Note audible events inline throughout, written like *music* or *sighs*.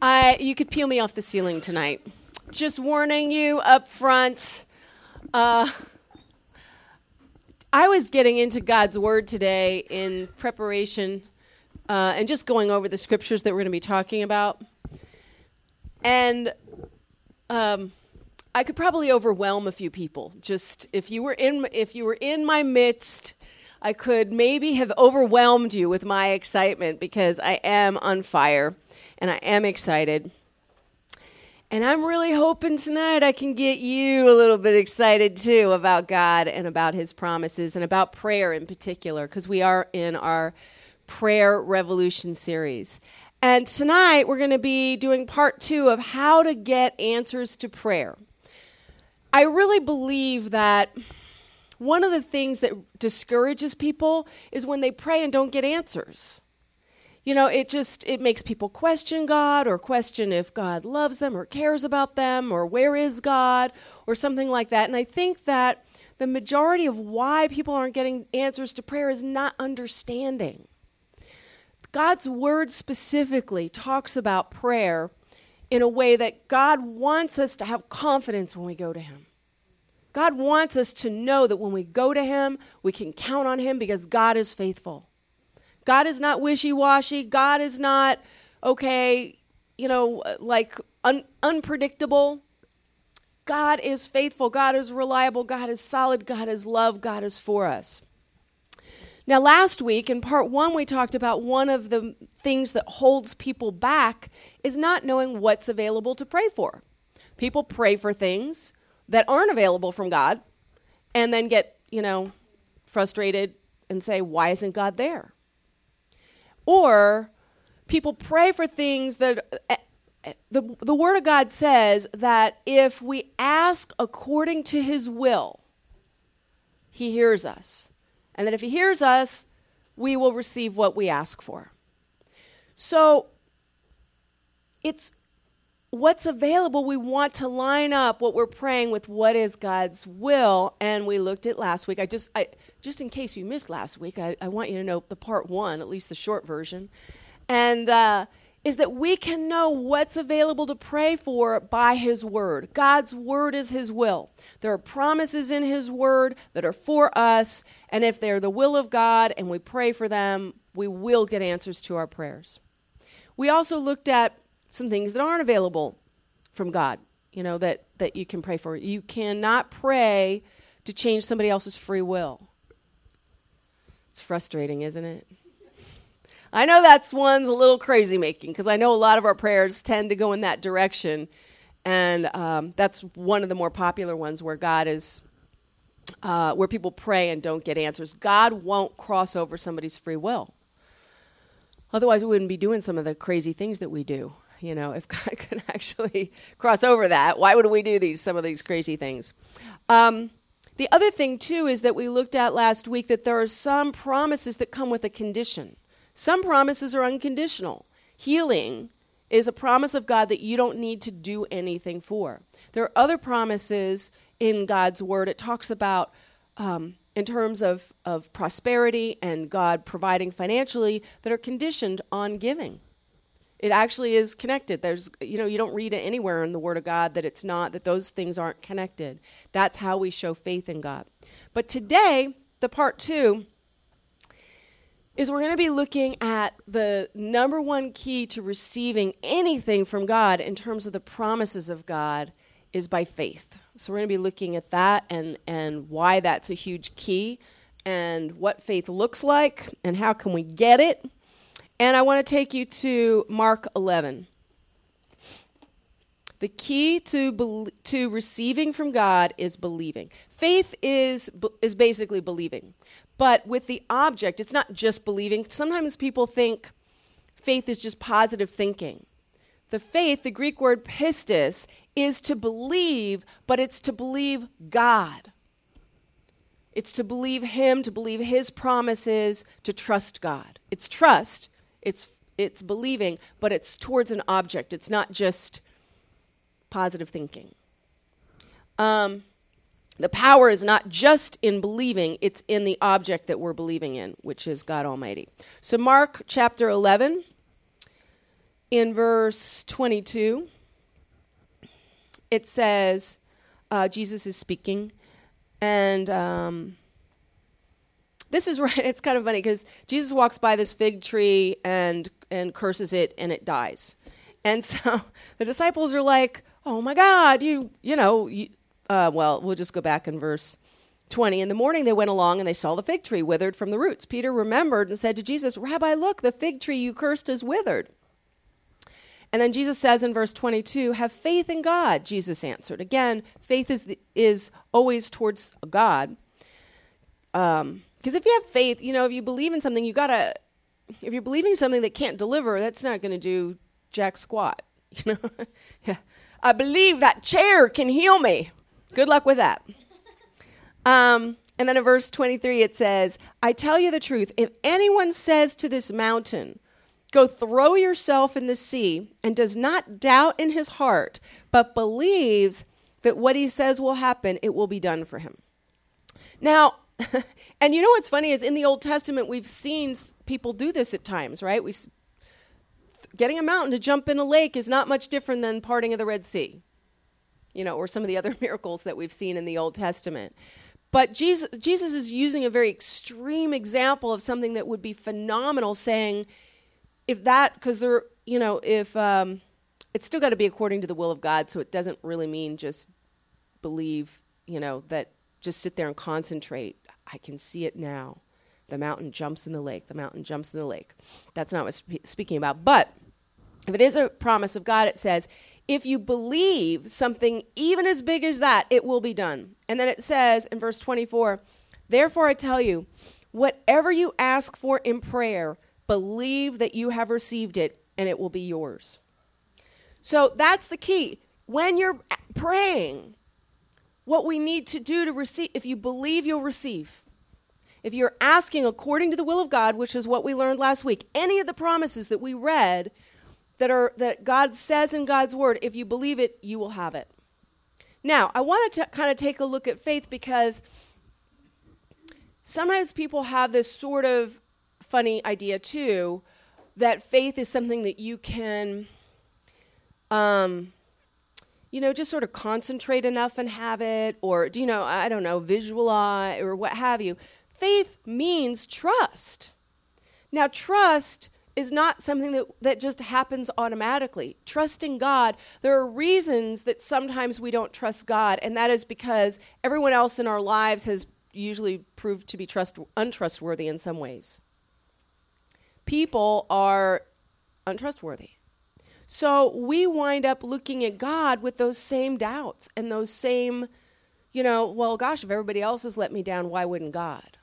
I you could peel me off the ceiling tonight. Just warning you up front. Uh, I was getting into God's word today in preparation uh, and just going over the scriptures that we're going to be talking about, and um, I could probably overwhelm a few people. Just if you were in if you were in my midst. I could maybe have overwhelmed you with my excitement because I am on fire and I am excited. And I'm really hoping tonight I can get you a little bit excited too about God and about His promises and about prayer in particular, because we are in our Prayer Revolution series. And tonight we're going to be doing part two of how to get answers to prayer. I really believe that one of the things that discourages people is when they pray and don't get answers you know it just it makes people question god or question if god loves them or cares about them or where is god or something like that. And i think that the majority of why people aren't getting answers to prayer is not understanding. God's word specifically talks about prayer in a way that god wants us to have confidence when we go to him. God wants us to know that when we go to him we can count on him because god is faithful God is not wishy washy. God is not, okay, you know, like un- unpredictable. God is faithful. God is reliable. God is solid. God is love. God is for us. Now, last week in part one, we talked about one of the things that holds people back is not knowing what's available to pray for. People pray for things that aren't available from God and then get, you know, frustrated and say, why isn't God there? Or people pray for things that uh, the, the Word of God says that if we ask according to His will, He hears us. And that if He hears us, we will receive what we ask for. So it's what's available. We want to line up what we're praying with what is God's will. And we looked at last week. I just, I, just in case you missed last week, I, I want you to know the part one, at least the short version, and uh, is that we can know what's available to pray for by His Word. God's Word is His will. There are promises in His Word that are for us, and if they're the will of God and we pray for them, we will get answers to our prayers. We also looked at some things that aren't available from God, you know, that, that you can pray for. You cannot pray to change somebody else's free will. It's frustrating, isn't it? I know that's one's a little crazy making because I know a lot of our prayers tend to go in that direction. And um, that's one of the more popular ones where God is, uh, where people pray and don't get answers. God won't cross over somebody's free will. Otherwise, we wouldn't be doing some of the crazy things that we do. You know, if *laughs* God could actually cross over that, why would we do these some of these crazy things? Um, the other thing, too, is that we looked at last week that there are some promises that come with a condition. Some promises are unconditional. Healing is a promise of God that you don't need to do anything for. There are other promises in God's Word. It talks about, um, in terms of, of prosperity and God providing financially, that are conditioned on giving. It actually is connected. There's, you know, you don't read it anywhere in the Word of God that it's not, that those things aren't connected. That's how we show faith in God. But today, the part two is we're going to be looking at the number one key to receiving anything from God in terms of the promises of God is by faith. So we're going to be looking at that and, and why that's a huge key and what faith looks like and how can we get it and I want to take you to Mark 11. The key to be- to receiving from God is believing. Faith is is basically believing. But with the object, it's not just believing. Sometimes people think faith is just positive thinking. The faith, the Greek word pistis, is to believe, but it's to believe God. It's to believe Him, to believe His promises, to trust God. It's trust, it's it's believing, but it's towards an object. It's not just positive thinking. Um, the power is not just in believing, it's in the object that we're believing in, which is God Almighty. So, Mark chapter 11, in verse 22, it says, uh, Jesus is speaking, and um, this is *laughs* right. It's kind of funny because Jesus walks by this fig tree and and curses it, and it dies. And *laughs* so the disciples are like, "Oh my God, you you know." You, uh, well, we'll just go back in verse 20. In the morning they went along and they saw the fig tree withered from the roots. Peter remembered and said to Jesus, Rabbi, look, the fig tree you cursed is withered. And then Jesus says in verse 22, Have faith in God, Jesus answered. Again, faith is, the, is always towards God. Because if you have faith, you know, if you believe in something, you got to, if you're believing something that can't deliver, that's not going to do jack squat. *laughs* You know, yeah. I believe that chair can heal me. Good luck with that. Um, and then in verse 23, it says, I tell you the truth. If anyone says to this mountain, Go throw yourself in the sea, and does not doubt in his heart, but believes that what he says will happen, it will be done for him. Now, *laughs* and you know what's funny is in the Old Testament, we've seen people do this at times, right? We, getting a mountain to jump in a lake is not much different than parting of the Red Sea, you know, or some of the other *laughs* miracles that we've seen in the Old Testament. But Jesus, Jesus is using a very extreme example of something that would be phenomenal, saying, if that, because they're, you know, if um, it's still got to be according to the will of God, so it doesn't really mean just believe, you know, that just sit there and concentrate. I can see it now. The mountain jumps in the lake. The mountain jumps in the lake. That's not what spe- speaking about. But if it is a promise of God, it says, if you believe something even as big as that, it will be done. And then it says in verse 24, Therefore I tell you, whatever you ask for in prayer, believe that you have received it and it will be yours. So that's the key. When you're praying, what we need to do to receive, if you believe, you'll receive. If you're asking according to the will of God, which is what we learned last week, any of the promises that we read, that are that God says in God's word, if you believe it, you will have it. Now, I want to kind of take a look at faith because sometimes people have this sort of funny idea too that faith is something that you can um, you know, just sort of concentrate enough and have it, or do you know, I don't know, visualize or what have you. Faith means trust. Now, trust is not something that, that just happens automatically. Trusting God, there are reasons that sometimes we don't trust God, and that is because everyone else in our lives has usually proved to be trust, untrustworthy in some ways. People are untrustworthy. So we wind up looking at God with those same doubts and those same, you know, well, gosh, if everybody else has let me down, why wouldn't God?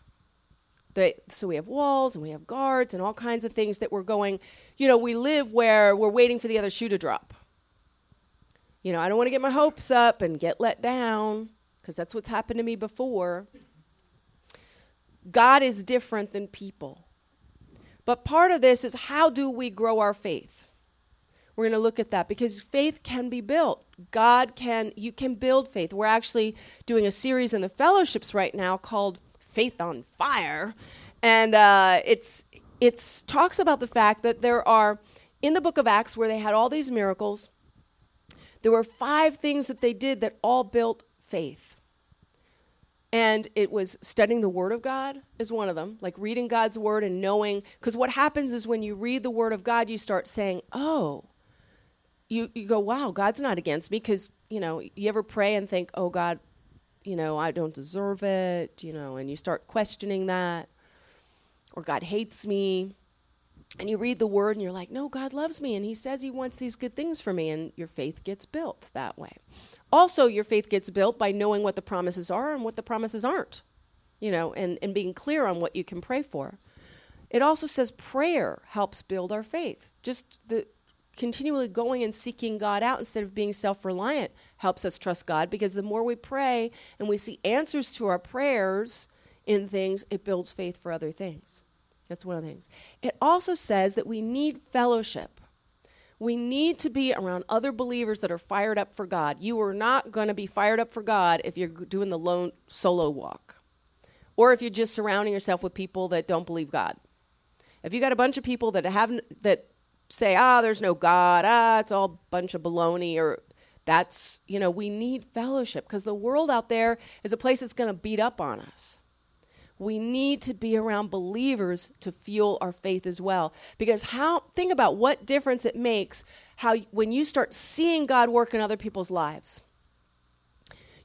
so we have walls and we have guards and all kinds of things that we're going, you know, we live where we're waiting for the other shoe to drop. You know, I don't want to get my hopes up and get let down because that's what's happened to me before. God is different than people. But part of this is how do we grow our faith? We're going to look at that because faith can be built. God can, you can build faith. We're actually doing a series in the fellowships right now called faith on fire, and uh, it's it's talks about the fact that there are in the book of Acts where they had all these miracles. There were five things that they did that all built faith. And it was studying the Word of God is one of them, like reading God's Word and knowing. Because what happens is when you read the Word of God, you start saying, oh, you, you go, wow, God's not against me. Because, you know, you ever pray and think, oh, God, you know, I don't deserve it, you know, and you start questioning that, or God hates me. And you read the word and you're like, no, God loves me and He says He wants these good things for me. And your faith gets built that way. Also, your faith gets built by knowing what the promises are and what the promises aren't, you know, and, and being clear on what you can pray for. It also says prayer helps build our faith. Just the continually going and seeking God out instead of being self reliant helps us trust God because the more we pray and we see answers to our prayers in things, it builds faith for other things. That's one of the things. It also says that we need fellowship. We need to be around other believers that are fired up for God. You are not going to be fired up for God if you're doing the lone solo walk or if you're just surrounding yourself with people that don't believe God. If you got a bunch of people that haven't that say, ah, there's no God, ah, it's all a bunch of baloney, or that's, you know, we need fellowship because the world out there is a place that's going to beat up on us. We need to be around believers to fuel our faith as well. Because how, think about what difference it makes how when you start seeing God work in other people's lives.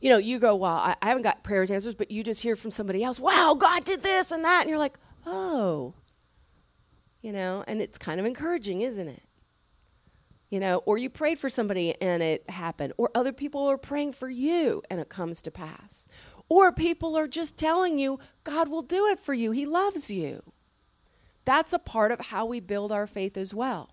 You know, you go, well, I, I haven't got prayers answers, but you just hear from somebody else, wow, God did this and that. And you're like, oh, you know, and it's kind of encouraging, isn't it? You know, or you prayed for somebody and it happened, or other people are praying for you and it comes to pass. Or people are just telling you, God will do it for you. He loves you. That's a part of how we build our faith as well.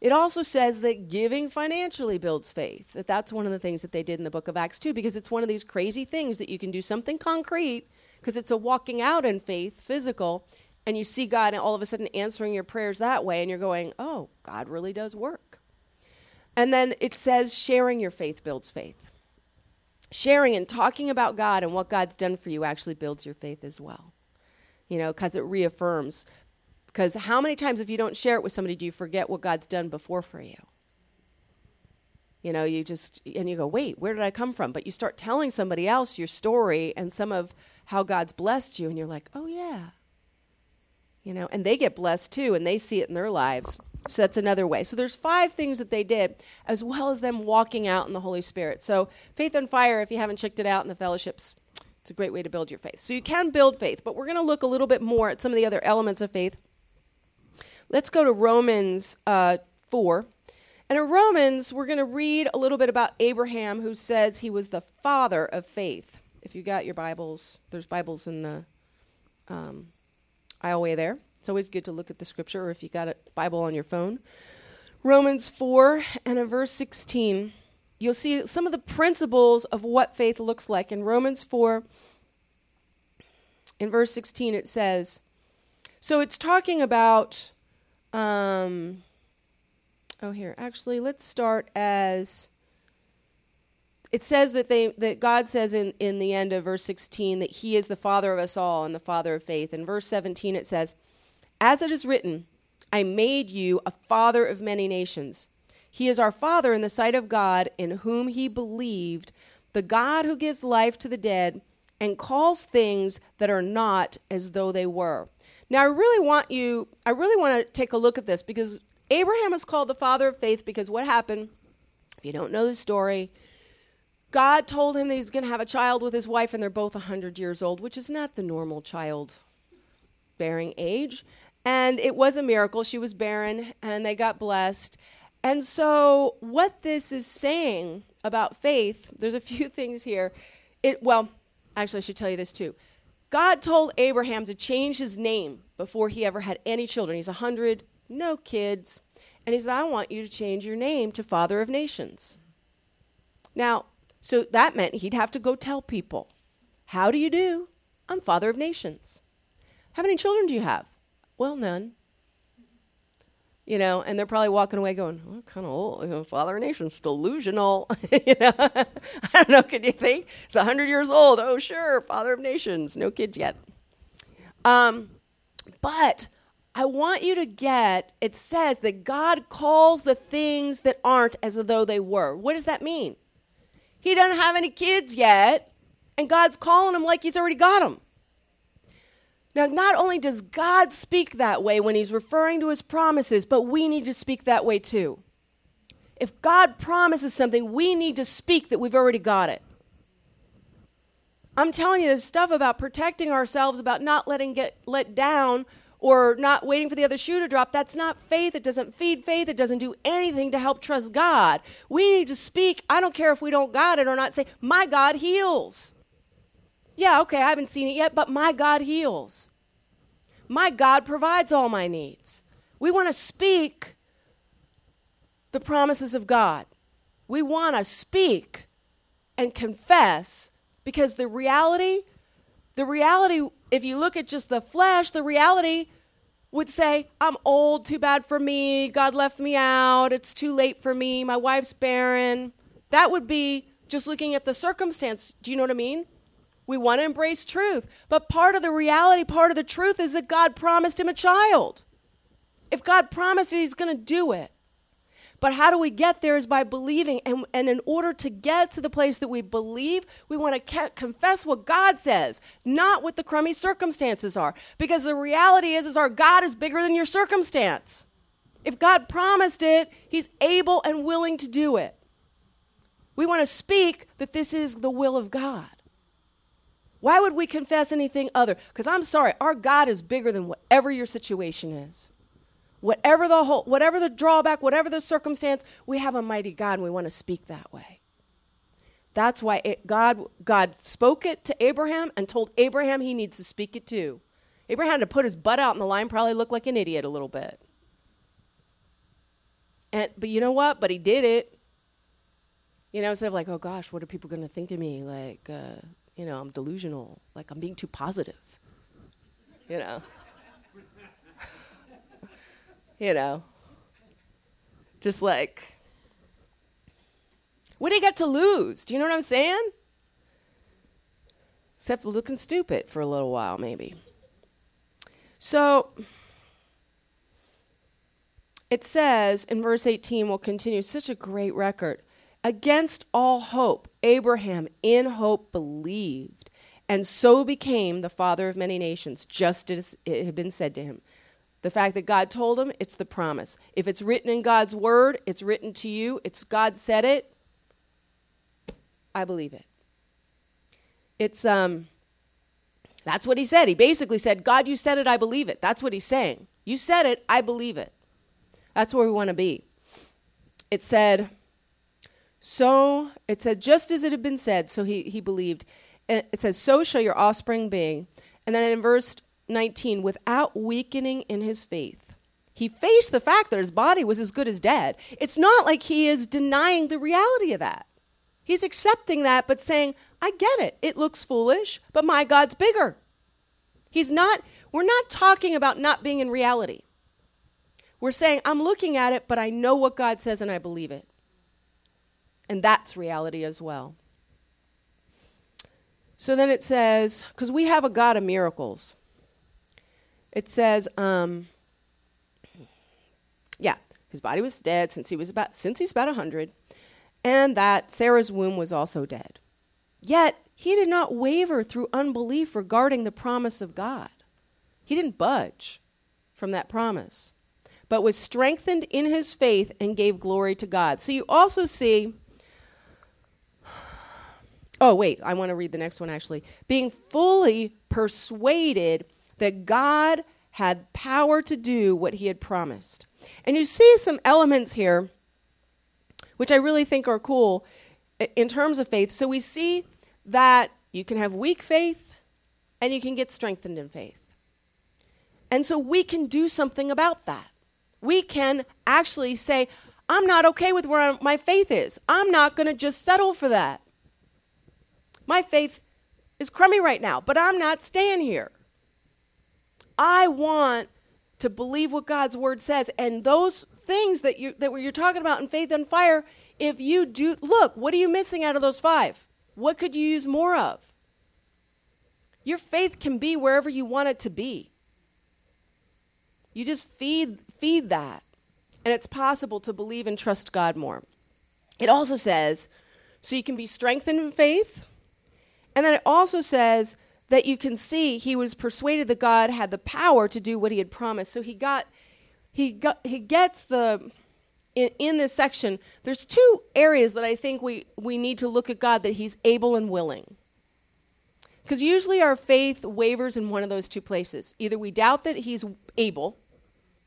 It also says that giving financially builds faith. That that's one of the things that they did in the book of Acts too because it's one of these crazy things that you can do something concrete because it's a walking out in faith, physical, and you see God and all of a sudden answering your prayers that way, and you're going, oh, God really does work. And then it says sharing your faith builds faith. Sharing and talking about God and what God's done for you actually builds your faith as well. You know, because it reaffirms. Because how many times, if you don't share it with somebody, do you forget what God's done before for you? You know, you just, and you go, wait, where did I come from? But you start telling somebody else your story and some of how God's blessed you, and you're like, oh, yeah, you know, and they get blessed too, and they see it in their lives. So that's another way. So there's five things that they did, as well as them walking out in the Holy Spirit. So Faith on Fire, if you haven't checked it out in the fellowships, it's a great way to build your faith. So you can build faith, but we're going to look a little bit more at some of the other elements of faith. Let's go to Romans uh, 4. And in Romans, we're going to read a little bit about Abraham, who says he was the father of faith. If you got your Bibles, there's Bibles in the um, aisleway there. It's always good to look at the scripture, or if you got a Bible on your phone. Romans 4 and in verse 16, you'll see some of the principles of what faith looks like. In Romans 4, in verse 16, it says, so it's talking about, um, oh, here, actually, let's start as it says that they that God says in, in the end of verse 16 that he is the father of us all and the father of faith. In verse 17 it says, As it is written, I made you a father of many nations. He is our father in the sight of God, in whom he believed, the God who gives life to the dead and calls things that are not as though they were. Now I really want you I really want to take a look at this because Abraham is called the father of faith because what happened? If you don't know the story, God told him that he's going to have a child with his wife, and they're both 100 years old, which is not the normal child bearing age. And it was a miracle. She was barren, and they got blessed. And so, what this is saying about faith, there's a *laughs* few things here. It, well, actually, I should tell you this too. God told Abraham to change his name before he ever had any children. He's 100, no kids. And he said, I want you to change your name to Father of Nations. Now, so that meant he'd have to go tell people, How do you do? I'm father of nations. How many children do you have? Well, none. You know, and they're probably walking away going, well, kind of old. You know, father of nations, delusional. *laughs* you know, *laughs* I don't know. Can you think? It's 100 years old. Oh, sure, father of nations. No kids yet. Um, but I want you to get it says that God calls the things that aren't as though they were. What does that mean? He doesn't have any kids yet, and God's calling him like he's already got them. Now, not only does God speak that way when he's referring to his promises, but we need to speak that way too. If God promises something, we need to speak that we've already got it. I'm telling you this stuff about protecting ourselves, about not letting get let down or not waiting for the other shoe to drop, that's not faith. It doesn't feed faith. It doesn't do anything to help trust God. We need to speak. I don't care if we don't got it or not, say, My God heals. Yeah, okay, I haven't seen it yet, but my God heals. My God provides all my needs. We want to speak the promises of God. We want to speak and confess because the reality, the reality if you look at just the flesh, the reality would say, I'm old, too bad for me, God left me out, it's too late for me, my wife's barren. That would be just looking at the circumstance. Do you know what I mean? We want to embrace truth. But part of the reality, part of the truth is that God promised him a child. If God promised it, He's going to do it. But how do we get there is by believing. And, and in order to get to the place that we believe, we want to confess what God says, not what the crummy circumstances are. Because the reality is, is our God is bigger than your circumstance. If God promised it, He's able and willing to do it. We want to speak that this is the will of God. Why would we confess anything other? Because I'm sorry, our God is bigger than whatever your situation is. Whatever the whole, whatever the drawback, whatever the circumstance, we have a mighty God and we want to speak that way. That's why it, God, God spoke it to Abraham and told Abraham he needs to speak it too. Abraham had to put his butt out in the line, probably looked like an idiot a little bit. And, but you know what? But he did it. You know, instead of like, oh gosh, what are people going to think of me? Like, uh, you know, I'm delusional. Like, I'm being too positive. You know you know, just like, what do you got to lose? Do you know what I'm saying? Except for looking stupid for a little while, maybe. So it says in verse 18, we'll continue, such a great record. Against all hope, Abraham in hope believed, and so became the father of many nations, just as it had been said to him. The fact that God told him, it's the promise. If it's written in God's word, it's written to you, it's God said it, I believe it. It's um that's what he said. He basically said, God, you said it, I believe it. That's what he's saying. You said it, I believe it. That's where we want to be. It said, so it said, just as it had been said, so he, he believed. It says, so shall your offspring be. And then in verse 19 without weakening in his faith. He faced the fact that his body was as good as dead. It's not like he is denying the reality of that. He's accepting that, but saying, I get it. It looks foolish, but my God's bigger. He's not, we're not talking about not being in reality. We're saying, I'm looking at it, but I know what God says and I believe it. And that's reality as well. So then it says, because we have a God of miracles it says, um, yeah, his body was dead since he was about since he's about a hundred, and that Sarah's womb was also dead. Yet he did not waver through unbelief regarding the promise of God. He didn't budge from that promise, but was strengthened in his faith and gave glory to God. So you also see. *sighs* Oh, wait, I want to read the next one actually. Being fully persuaded that God had power to do what he had promised. And you see some elements here, which I really think are cool in terms of faith. So we see that you can have weak faith and you can get strengthened in faith. And so we can do something about that. We can actually say, I'm not okay with where my faith is. I'm not going to just settle for that. My faith is crummy right now, but I'm not staying here. I want to believe what God's word says. And those things that you that you're talking about in Faith on Fire, if you do look, what are you missing out of those five? What could you use more of? Your faith can be wherever you want it to be. You just feed feed that. And it's possible to believe and trust God more. It also says so you can be strengthened in faith. And then it also says that you can see he was persuaded that God had the power to do what he had promised. So he got he got he gets the in, in this section, there's two areas that I think we, we need to look at God that he's able and willing. Because usually our faith wavers in one of those two places. Either we doubt that he's able,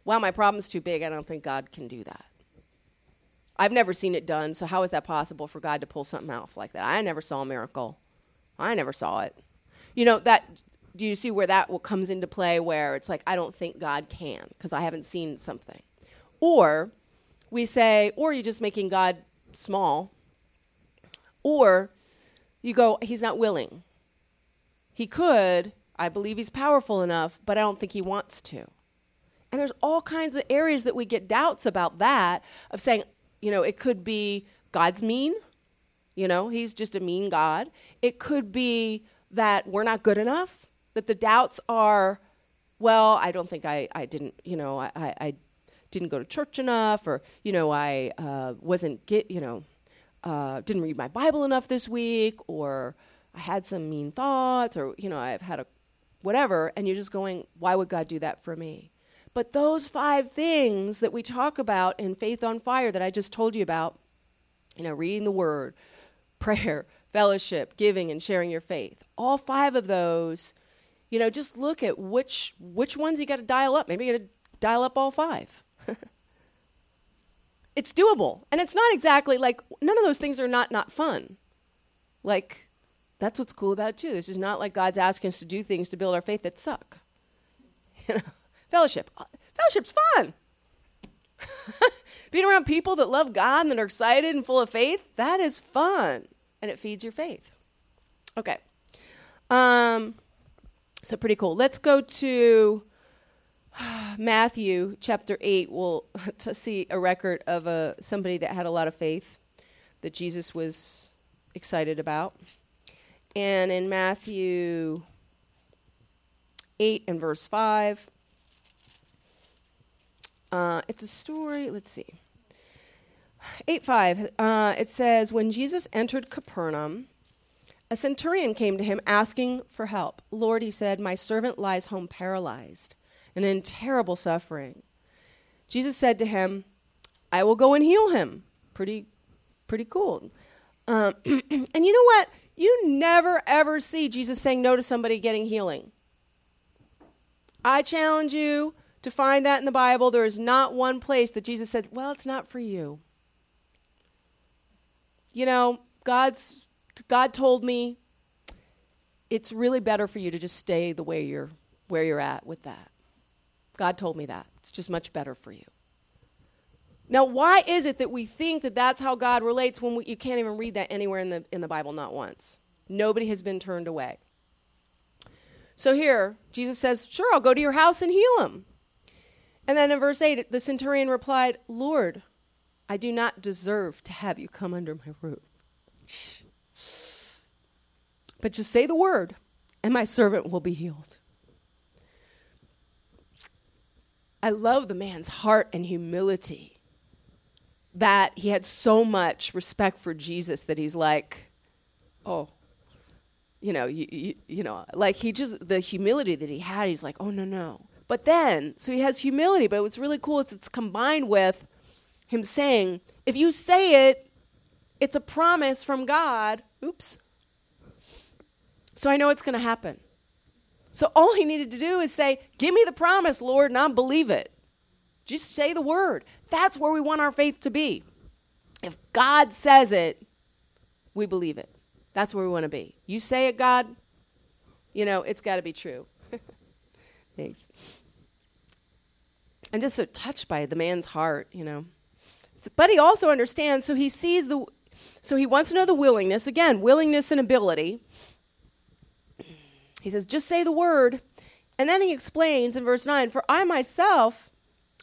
wow, my problem's too big, I don't think God can do that. I've never seen it done, so how is that possible for God to pull something off like that? I never saw a miracle. I never saw it you know that do you see where that comes into play where it's like i don't think god can because i haven't seen something. Or we say or you're just making god small. Or you go he's not willing. He could i believe he's powerful enough but i don't think he wants to. And there's all kinds of areas that we get doubts about that of saying you know it could be god's mean. You know he's just a mean god. It could be that we're not good enough, that the doubts are, well, I don't think I, I didn't, you know, I, I, didn't go to church enough, or you know, I uh, wasn't get, you know, uh, didn't read my Bible enough this week, or I had some mean thoughts, or you know, I've had a whatever, and you're just going, why would God do that for me? But those five things that we talk about in Faith on Fire that I just told you about, you know, reading the Word, *laughs* prayer, fellowship, giving, and sharing your faith, all five of those, you know, just look at which which ones you got to dial up. Maybe you got to dial up all five. *laughs* it's doable, and it's not exactly like none of those things are not not fun. Like that's what's cool about it too. This is not like God's asking us to do things to build our faith that suck. *laughs* You know, fellowship. Uh, fellowship's fun. *laughs* Being around people that love God and that are excited and full of faith, that is fun. And it feeds your faith. Okay. Um, so pretty cool. Let's go to *sighs* Matthew chapter 8. We'll *laughs* see a record of a, somebody that had a lot of faith that Jesus was excited about. And in Matthew 8 and verse 5, uh, it's a story, let's see. 8 5, uh, it says, When Jesus entered Capernaum, a centurion came to him asking for help. Lord, he said, My servant lies home paralyzed and in terrible suffering. Jesus said to him, I will go and heal him. Pretty, pretty cool. Um, *clears throat* and you know what? You never ever see Jesus saying no to somebody getting healing. I challenge you to find that in the Bible. There is not one place that Jesus said, Well, it's not for you. You know, God's God told me it's really better for you to just stay the way you're where you're at with that. God told me that. It's just much better for you. Now, why is it that we think that that's how God relates when we, you can't even read that anywhere in the, in the Bible, not once? Nobody has been turned away. So here, Jesus says, Sure, I'll go to your house and heal him. And then in verse 8, the centurion replied, Lord, I do not deserve to have you come under my roof. But just say the word, and my servant will be healed. I love the man's heart and humility that he had so much respect for Jesus that he's like, oh, you know, you, you, you, know, like he just the humility that he had. He's like, oh no no. But then, so he has humility. But what's really cool is it's combined with him saying, if you say it, it's a promise from God. Oops. So I know it's going to happen. So all he needed to do is say, Give me the promise, Lord, and I'll believe it. Just say the word. That's where we want our faith to be. If God says it, we believe it. That's where we want to be. You say it, God, you know, it's got to be true. *laughs* Thanks. I'm just so touched by the man's heart, you know. But he also understands, so he sees the, so he wants to know the willingness. Again, willingness and ability. He says, just say the word. And then he explains in verse 9, For I myself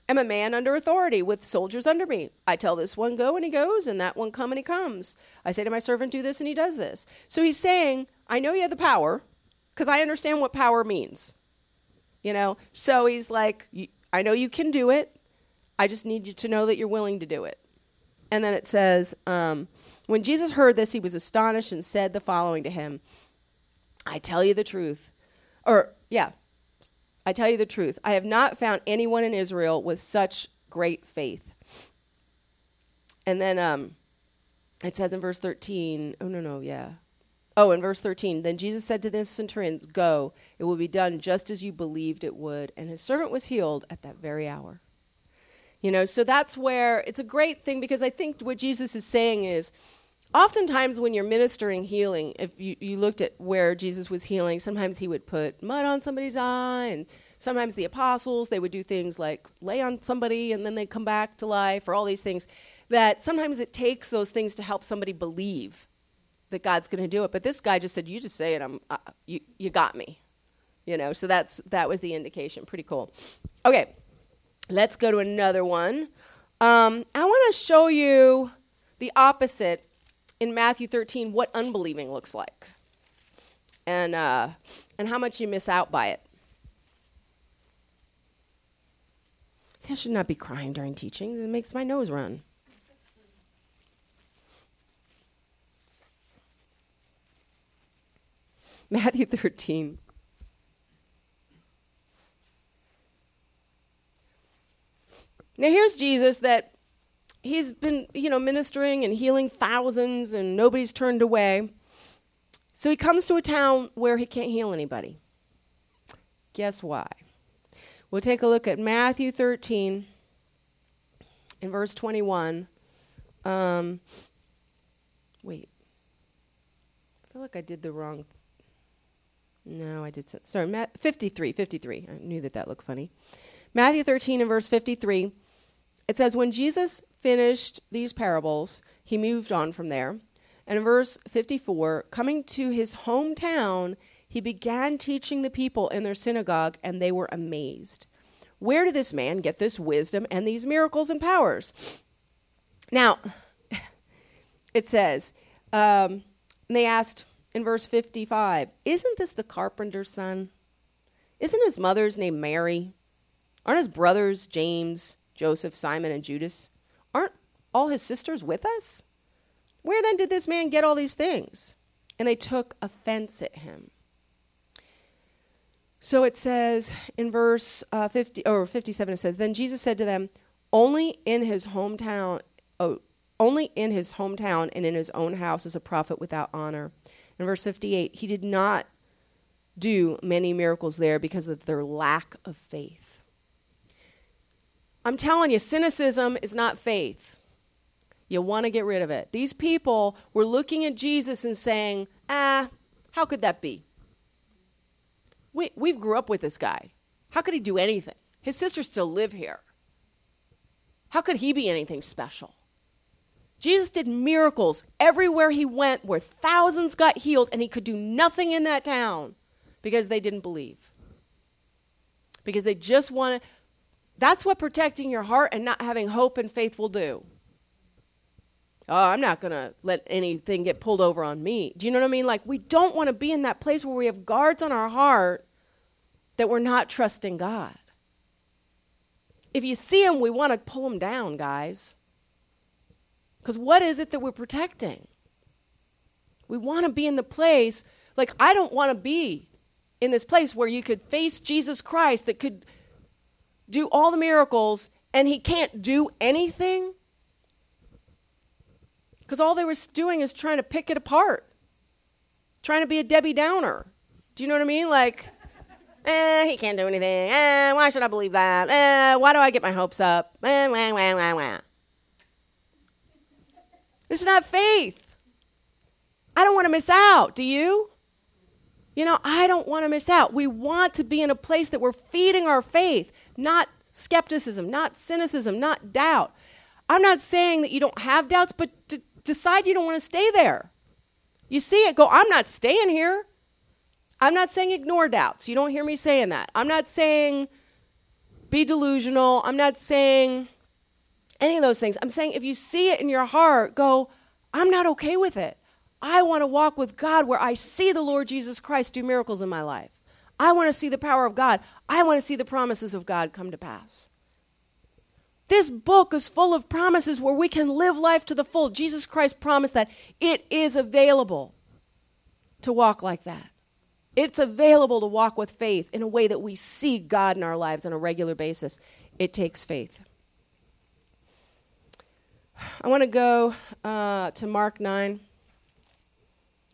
am a man under authority with soldiers under me. I tell this one, go, and he goes, and that one, come, and he comes. I say to my servant, do this, and he does this. So he's saying, I know you have the power because I understand what power means. You know? So he's like, I know you can do it. I just need you to know that you're willing to do it. And then it says, um, when Jesus heard this, he was astonished and said the following to him I tell you the truth. Or, yeah, I tell you the truth. I have not found anyone in Israel with such great faith. And then um, it says in verse 13, oh, no, no, yeah. Oh, in verse 13, then Jesus said to the centurions, Go, it will be done just as you believed it would. And his servant was healed at that very hour. You know, so that's where it's a great thing because I think what Jesus is saying is oftentimes when you're ministering healing, if you, you looked at where Jesus was healing, sometimes he would put mud on somebody's eye, and sometimes the apostles, they would do things like lay on somebody and then they come back to life, or all these things. That sometimes it takes those things to help somebody believe that God's going to do it. But this guy just said, "You just say it. I'm, uh, you, you got me." You know, so that's that was the indication. Pretty cool. Okay, let's go to another one. Um, I want to show you the opposite in Matthew 13 what unbelieving looks like and, uh, and how much you miss out by it. I should not be crying during teaching. It makes my nose run. *laughs* Matthew 13. Now here's Jesus that he's been, you know, ministering and healing thousands and nobody's turned away. So he comes to a town where he can't heal anybody. Guess why? We'll take a look at Matthew 13 in verse 21. Um, wait. I feel like I did the wrong. No, I did. Sorry, Matt, 53. 53. I knew that that looked funny. Matthew 13 and verse 53. It says, When Jesus finished these parables, he moved on from there. And in verse 54, coming to his hometown, he began teaching the people in their synagogue, and they were amazed. Where did this man get this wisdom and these miracles and powers? Now, *laughs* it says, um, they asked in verse 55, Isn't this the carpenter's son? Isn't his mother's name Mary? Aren't his brothers James, Joseph, Simon, and Judas? Aren't all his sisters with us? Where then did this man get all these things? And they took offense at him. So it says in verse uh, 50 or 57 it says then Jesus said to them only in his hometown oh only in his hometown and in his own house is a prophet without honor. In verse 58 he did not do many miracles there because of their lack of faith. I'm telling you cynicism is not faith. You want to get rid of it. These people were looking at Jesus and saying, "Ah, how could that be?" we, we grew up with this guy. How could he do anything? His sisters still live here. How could he be anything special? Jesus did miracles everywhere he went where thousands got healed, and he could do nothing in that town because they didn't believe. Because they just wanted. That's what protecting your heart and not having hope and faith will do. Oh, I'm not going to let anything get pulled over on me. Do you know what I mean? Like, we don't want to be in that place where we have guards on our heart that we're not trusting God. If you see them, we want to pull them down, guys. Because what is it that we're protecting? We want to be in the place, like, I don't want to be in this place where you could face Jesus Christ that could do all the miracles and he can't do anything. Because all they were doing is trying to pick it apart, trying to be a Debbie Downer. Do you know what I mean? Like, *laughs* Eh, he can't do anything. Eh, why should I believe that? Eh, why do I get my hopes up? Eh, wah, wah, wah, wah. This is not faith. I don't want to miss out. Do you? You know, I don't want to miss out. We want to be in a place that we're feeding our faith, not skepticism, not cynicism, not doubt. I'm not saying that you don't have doubts, but d- decide you don't want to stay there. You see it, go, I'm not staying here. I'm not saying ignore doubts. You don't hear me saying that. I'm not saying be delusional. I'm not saying any of those things. I'm saying if you see it in your heart, go, I'm not okay with it. I want to walk with God where I see the Lord Jesus Christ do miracles in my life. I want to see the power of God. I want to see the promises of God come to pass. This book is full of promises where we can live life to the full. Jesus Christ promised that it is available to walk like that. It's available to walk with faith in a way that we see God in our lives on a regular basis. It takes faith. I want to go uh, to Mark 9.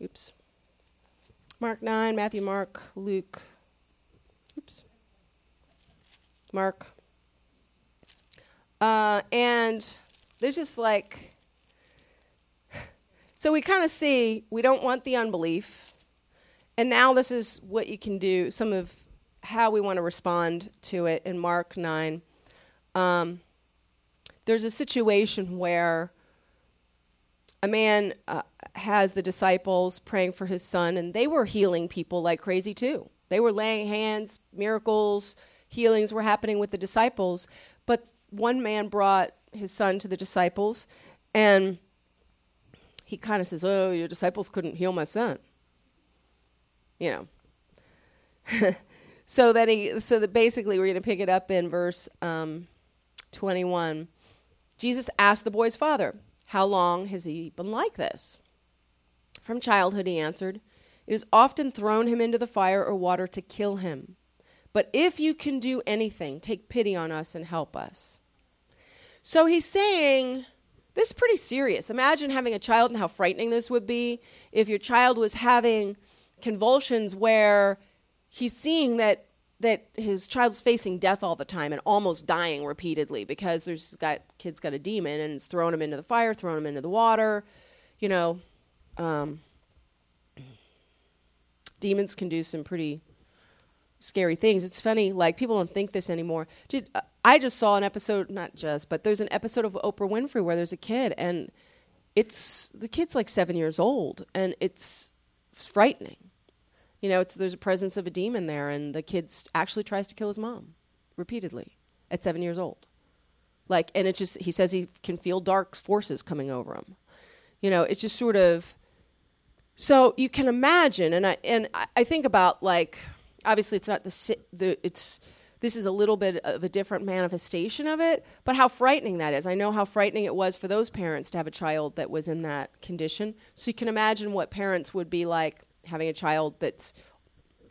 Oops. Mark 9, Matthew, Mark, Luke. Oops. Mark. Uh, and there's just like, *sighs* so we kind of see we don't want the unbelief and now this is what you can do, some of how we want to respond to it in Mark 9. Um, there's a situation where a man uh, has the disciples praying for his son, and they were healing people like crazy too. They were laying hands, miracles, healings were happening with the disciples. But one man brought his son to the disciples, and he kind of says, Oh, your disciples couldn't heal my son you know. *laughs* so that he, so that basically we're going to pick it up in verse um, 21, Jesus asked the boy's father, How long has he been like this? From childhood, he answered, It has often thrown him into the fire or water to kill him. But if you can do anything, take pity on us and help us. So he's saying, this is pretty serious. Imagine having a child and how frightening this would be if your child was having convulsions where he's seeing that that his child's facing death all the time and almost dying repeatedly because there's got kid's got a demon and it's throwing him into the fire, throwing him into the water, you know. Um, *clears throat* demons can do some pretty scary things. It's funny, like people don't think this anymore. Dude, uh, I just saw an episode, not just, but there's an episode of Oprah Winfrey where there's a kid and it's the kid's like seven years old and it's frightening you know, there's a presence of a demon there, and the kid actually tries to kill his mom repeatedly at seven years old. Like, and it's just, he says he can feel dark forces coming over him. You know, it's just sort of, so you can imagine, and I, and I think about like, obviously it's not the, the, it's, this is a little bit of a different manifestation of it, but how frightening that is. I know how frightening it was for those parents to have a child that was in that condition. So you can imagine what parents would be like having a child that's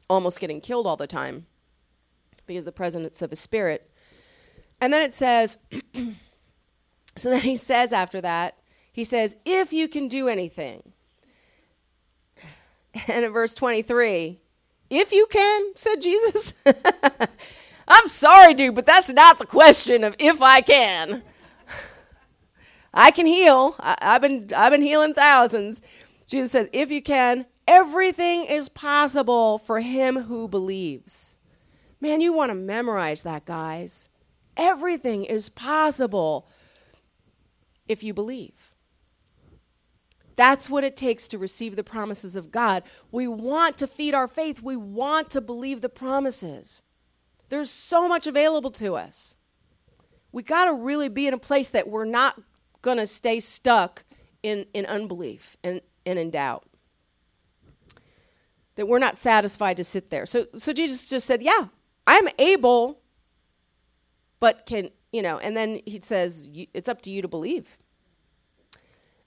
almost getting killed all the time because the presence of a spirit. And then it says, *clears throat* so then he says after that, he says, if you can do anything. And in verse 23, if you can, said Jesus. *laughs* I'm sorry, dude, but that's not the question of if I can. I can heal. I, have been I've been healing thousands. Jesus says, if you can, Everything is possible for him who believes. Man, you want to memorize that, guys. Everything is possible if you believe. That's what it takes to receive the promises of God. We want to feed our faith, we want to believe the promises. There's so much available to us. We got to really be in a place that we're not going to stay stuck in, in unbelief and, and in doubt that we're not satisfied to sit there. So, so Jesus just said, Yeah, I'm able, but can, you know, and then he says, It's up to you to believe.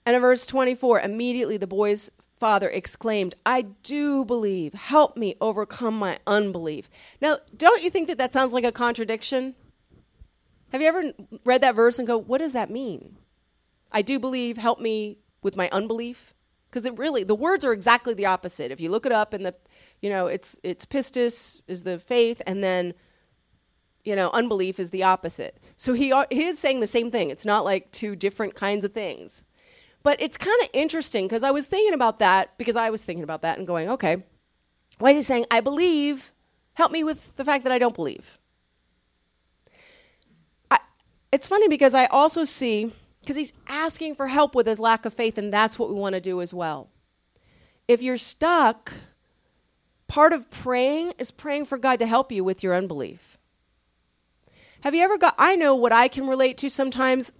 And in verse 24, immediately the boy's father exclaimed, I do believe. Help me overcome my unbelief. Now, don't you think that that sounds like a contradiction? Have you ever read that verse and go, What does that mean? I do believe, help me with my unbelief because it really the words are exactly the opposite. If you look it up in the, you know, it's it's pistis is the faith, and then, you know, unbelief is the opposite. So he he is saying the same thing. It's not like two different kinds of things, but it's kind of interesting because I was thinking about that because I was thinking about that and going, okay, why is he saying I believe? Help me with the fact that I don't believe. I, it's funny because I also see because he's asking for help with his lack of faith, and that's what we want to do as well. If you're stuck, part of praying is praying for God to help you with your unbelief. Have you ever got, I know what I can relate to sometimes.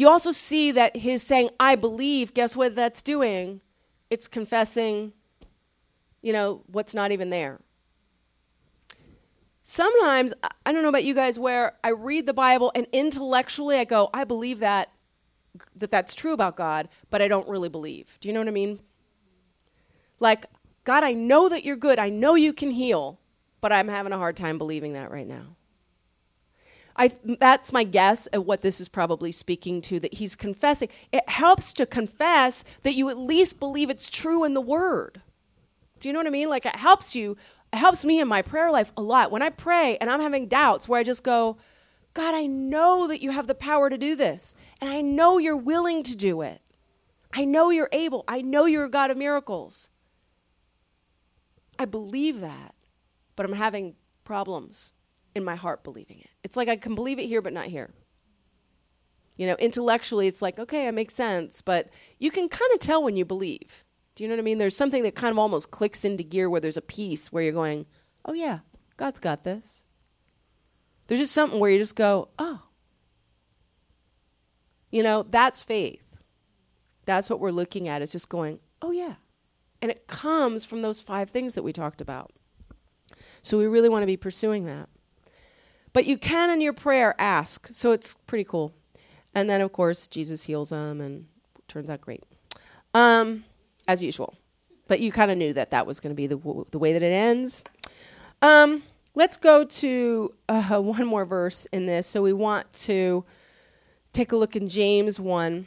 You also see that his saying, I believe, guess what that's doing? It's confessing, you know, what's not even there sometimes I don't know about you guys where I read the Bible and intellectually I go, I believe that that that's true about God, but I don't really believe. Do you know what I mean? Like, God, I know that you're good. I know you can heal, but I'm having a hard time believing that right now. I, that's my guess at what this is probably speaking to that he's confessing. It helps to confess that you at least believe it's true in the word. Do you know what I mean? Like it helps you it helps me in my prayer life a lot. When I pray and I'm having doubts where I just go, God, I know that you have the power to do this, and I know you're willing to do it. I know you're able. I know you're a God of miracles. I believe that, but I'm having problems in my heart believing it. It's like I can believe it here, but not here. You know, intellectually, it's like, okay, it makes sense, but you can kind of tell when you believe. Do you know what I mean? There's something that kind of almost clicks into gear where there's a piece where you're going, oh, yeah, God's got this. There's just something where you just go, oh. You know, that's faith. That's what we're looking at, is just going, oh, yeah. And it comes from those five things that we talked about. So we really want to be pursuing that. But you can in your prayer ask. So it's pretty cool. And then, of course, Jesus heals them and turns out great. Um, as usual. But you kind of knew that that was going to be the, w- the way that it ends. Um, let's go to uh, *laughs* one more verse in this. So we want to take a look in James 1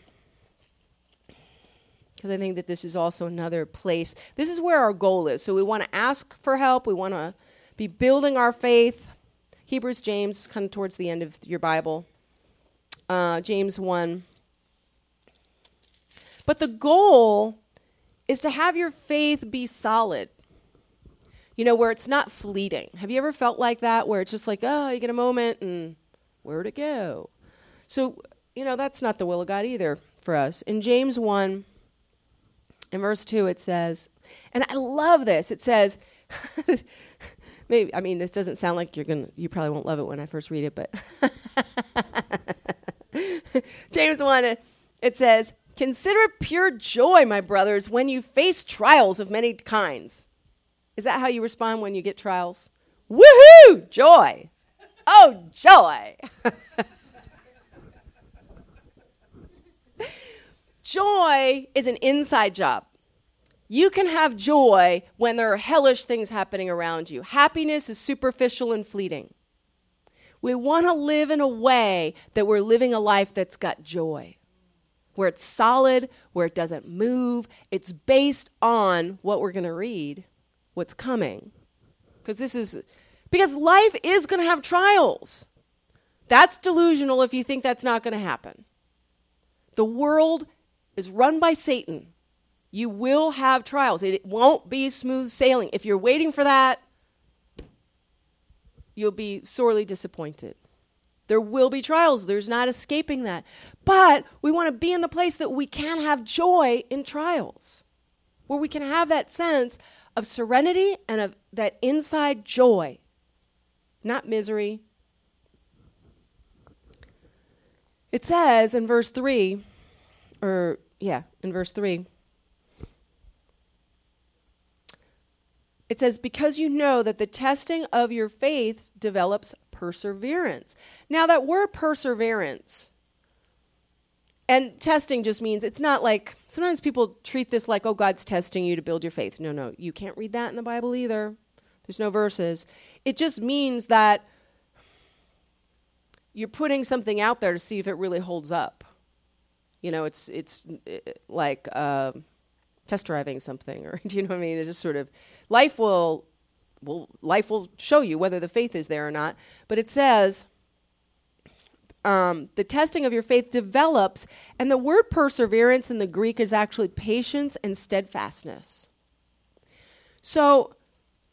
because I think that this is also another place. This is where our goal is. So we want to ask for help. We want to be building our faith. Hebrews, James, kind of towards the end of your Bible. Uh, James 1. But the goal is to have your faith be solid. You know, where it's not fleeting. Have you ever felt like that, where it's just like, oh, you get a moment and where'd it go? So, you know, that's not the will of God either for us. In James 1, in verse 2, it says, and I love this. It says, *laughs* maybe, I mean, this doesn't sound like you're to, you probably won't love it when I first read it, but *laughs* James 1, it says, Consider pure joy, my brothers, when you face trials of many kinds. Is that how you respond when you get trials? Woohoo! Joy! Oh, joy! *laughs* joy is an inside job. You can have joy when there are hellish things happening around you. Happiness is superficial and fleeting. We want to live in a way that we're living a life that's got joy where it's solid, where it doesn't move. It's based on what we're going to read, what's coming. Because this is, because life is going to have trials. That's delusional if you think that's not going to happen. The world is run by Satan. You will have trials. It won't be smooth sailing. If you're waiting for that, you'll be sorely disappointed. There will be trials. There's not escaping that. But we want to be in the place that we can have joy in trials, where we can have that sense of serenity and of that inside joy, not misery. It says in verse 3, or yeah, in verse 3, it says, Because you know that the testing of your faith develops perseverance. Now, that word perseverance and testing just means it's not like sometimes people treat this like, oh, God's testing you to build your faith. No, no, you can't read that in the Bible either. There's no verses. It just means that you're putting something out there to see if it really holds up. You know, it's it's it, like uh, test driving something, or *laughs* do you know what I mean? It's just sort of life will will life will show you whether the faith is there or not. But it says um, the testing of your faith develops, and the word perseverance in the Greek is actually patience and steadfastness. So,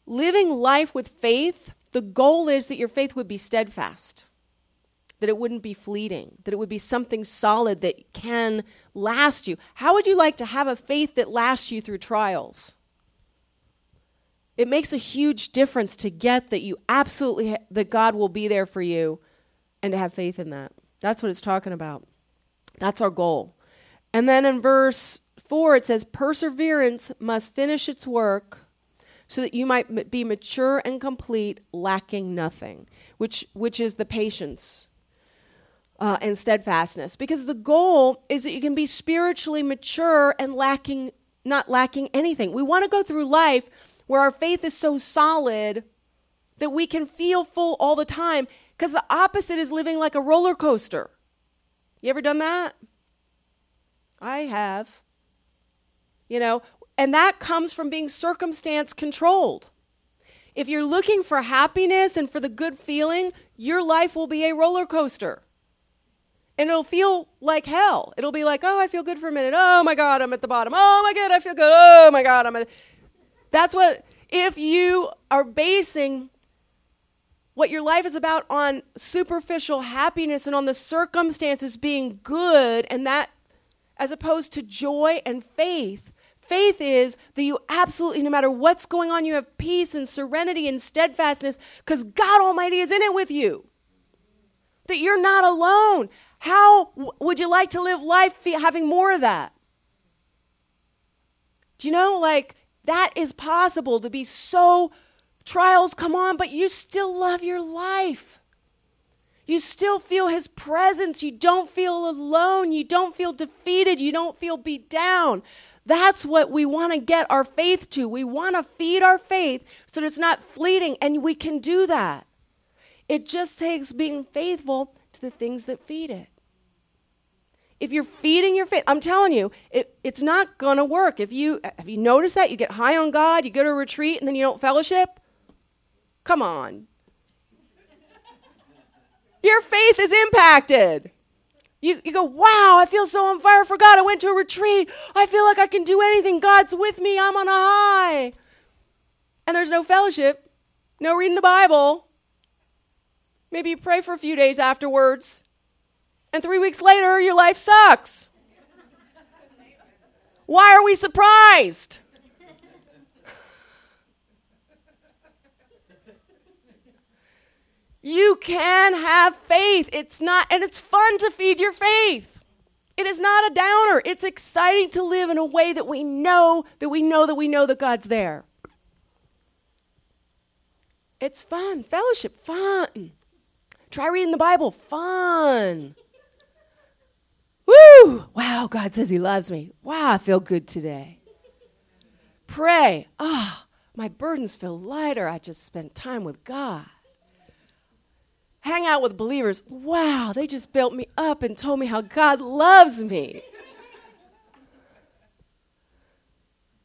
living life with faith, the goal is that your faith would be steadfast, that it wouldn't be fleeting, that it would be something solid that can last you. How would you like to have a faith that lasts you through trials? It makes a huge difference to get that you absolutely, ha- that God will be there for you and to have faith in that. That's what it's talking about. That's our goal. And then in verse 4, it says, Perseverance must finish its work so that you might be mature and complete, lacking nothing, which, which is the patience uh, and steadfastness. Because the goal is that you can be spiritually mature and lacking, not lacking anything. We want to go through life where our faith is so solid that we can feel full all the time because the opposite is living like a roller coaster. You ever done that? I have. You know, and that comes from being circumstance controlled. If you're looking for happiness and for the good feeling, your life will be a roller coaster. And it'll feel like hell. It'll be like, oh, I feel good for a minute. Oh my God, I'm at the bottom. Oh my God, I feel good. Oh my God, I'm at. That's what, if you are basing what your life is about on superficial happiness and on the circumstances being good, and that as opposed to joy and faith. Faith is that you absolutely, no matter what's going on, you have peace and serenity and steadfastness because God Almighty is in it with you. That you're not alone. How would you like to live life having more of that? Do you know, like, that is possible to be so trials come on, but you still love your life. You still feel his presence. You don't feel alone. You don't feel defeated. You don't feel beat down. That's what we want to get our faith to. We want to feed our faith so that it's not fleeting, and we can do that. It just takes being faithful to the things that feed it. If you're feeding your faith, I'm telling you, it, it's not going to work. If you have you noticed that you get high on God, you go to a retreat, and then you don't fellowship. Come on, *laughs* your faith is impacted. You, you go, wow, I feel so on fire for God. I went to a retreat. I feel like I can do anything. God's with me. I'm on a high. And there's no fellowship, no reading the Bible. Maybe you pray for a few days afterwards. And three weeks later, your life sucks. Why are we surprised? You can have faith. It's not, and it's fun to feed your faith. It is not a downer. It's exciting to live in a way that we know that we know that we know that God's there. It's fun. Fellowship, fun. Try reading the Bible, fun. Woo! Wow, God says He loves me. Wow, I feel good today. Pray. Ah, oh, my burdens feel lighter. I just spent time with God hang out with believers. Wow, they just built me up and told me how God loves me.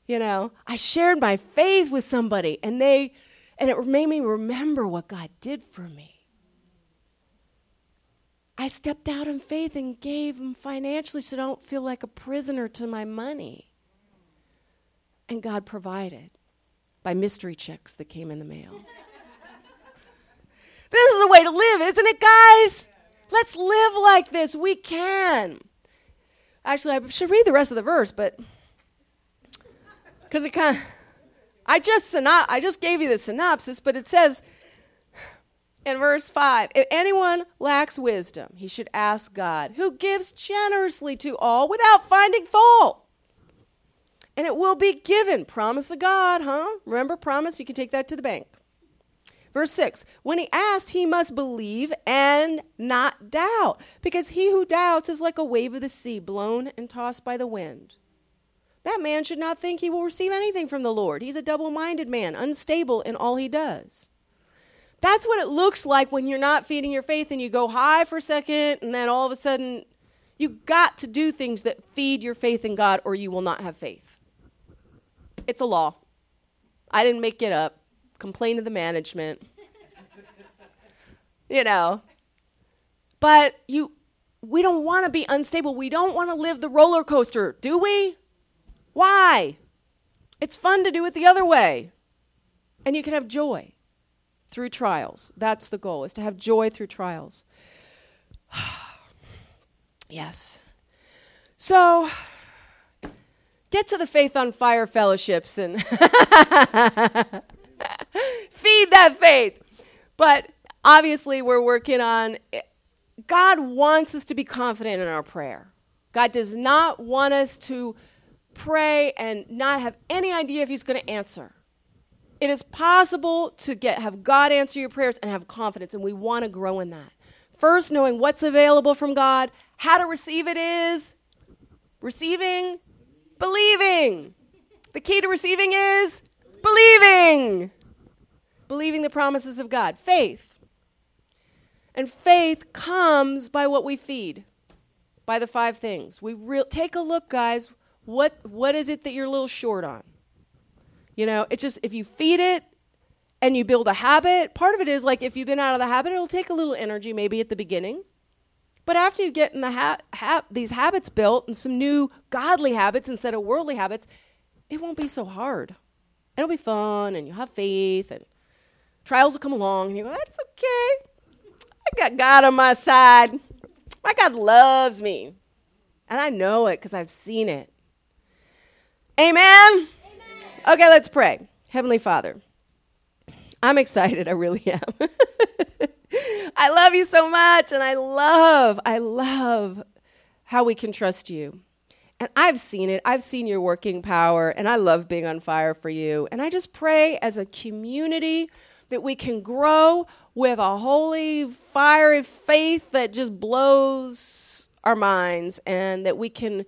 you know, I shared my faith with somebody and they and it made me remember what God did for me. I stepped out in faith and gave them financially so I don't feel like a prisoner to my money. And God provided by mystery checks that came in the mail. *laughs* This is a way to live, isn't it, guys? Let's live like this. We can. Actually, I should read the rest of the verse, but because it kind of, I just I just gave you the synopsis, but it says in verse 5 if anyone lacks wisdom he should ask god who gives generously to all without finding fault and it will be given promise of god huh remember promise you can take that to the bank Verse 6 When he asks, he must believe and not doubt, because he who doubts is like a wave of the sea, blown and tossed by the wind. That man should not think he will receive anything from the Lord. He's a double minded man, unstable in all he does. That's what it looks like when you're not feeding your faith and you go high for a second, and then all of a sudden, you got to do things that feed your faith in God, or you will not have faith. It's a law. I didn't make it up complain to the management. *laughs* you know. But you we don't want to be unstable. We don't want to live the roller coaster, do we? Why? It's fun to do it the other way. And you can have joy through trials. That's the goal, is to have joy through trials. *sighs* yes. So, get to the Faith on Fire fellowships and *laughs* Feed that faith. But obviously, we're working on. God wants us to be confident in our prayer. God does not want us to pray and not have any idea if He's going to answer. It is possible to get have God answer your prayers and have confidence, and we want to grow in that. First, knowing what's available from God, how to receive it is receiving, believing. The key to receiving is believing believing the promises of God. Faith. And faith comes by what we feed, by the five things. We re- take a look, guys. What what is it that you're a little short on? You know, it's just if you feed it and you build a habit, part of it is like if you've been out of the habit, it'll take a little energy maybe at the beginning. But after you get in the ha- ha- these habits built and some new godly habits instead of worldly habits, it won't be so hard. It'll be fun and you'll have faith and Trials will come along, and you go, that's okay. I got God on my side. My God loves me. And I know it because I've seen it. Amen? Okay, let's pray. Heavenly Father, I'm excited. I really am. *laughs* I love you so much, and I love, I love how we can trust you. And I've seen it. I've seen your working power, and I love being on fire for you. And I just pray as a community that we can grow with a holy fire of faith that just blows our minds, and that we can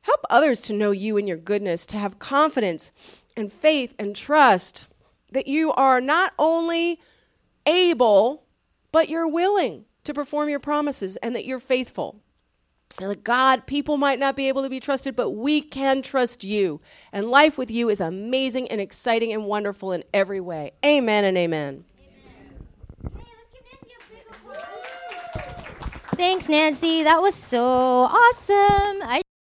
help others to know you and your goodness, to have confidence and faith and trust that you are not only able, but you're willing to perform your promises and that you're faithful. And that God, people might not be able to be trusted, but we can trust you. And life with you is amazing and exciting and wonderful in every way. Amen and amen. Thanks, Nancy. That was so awesome. I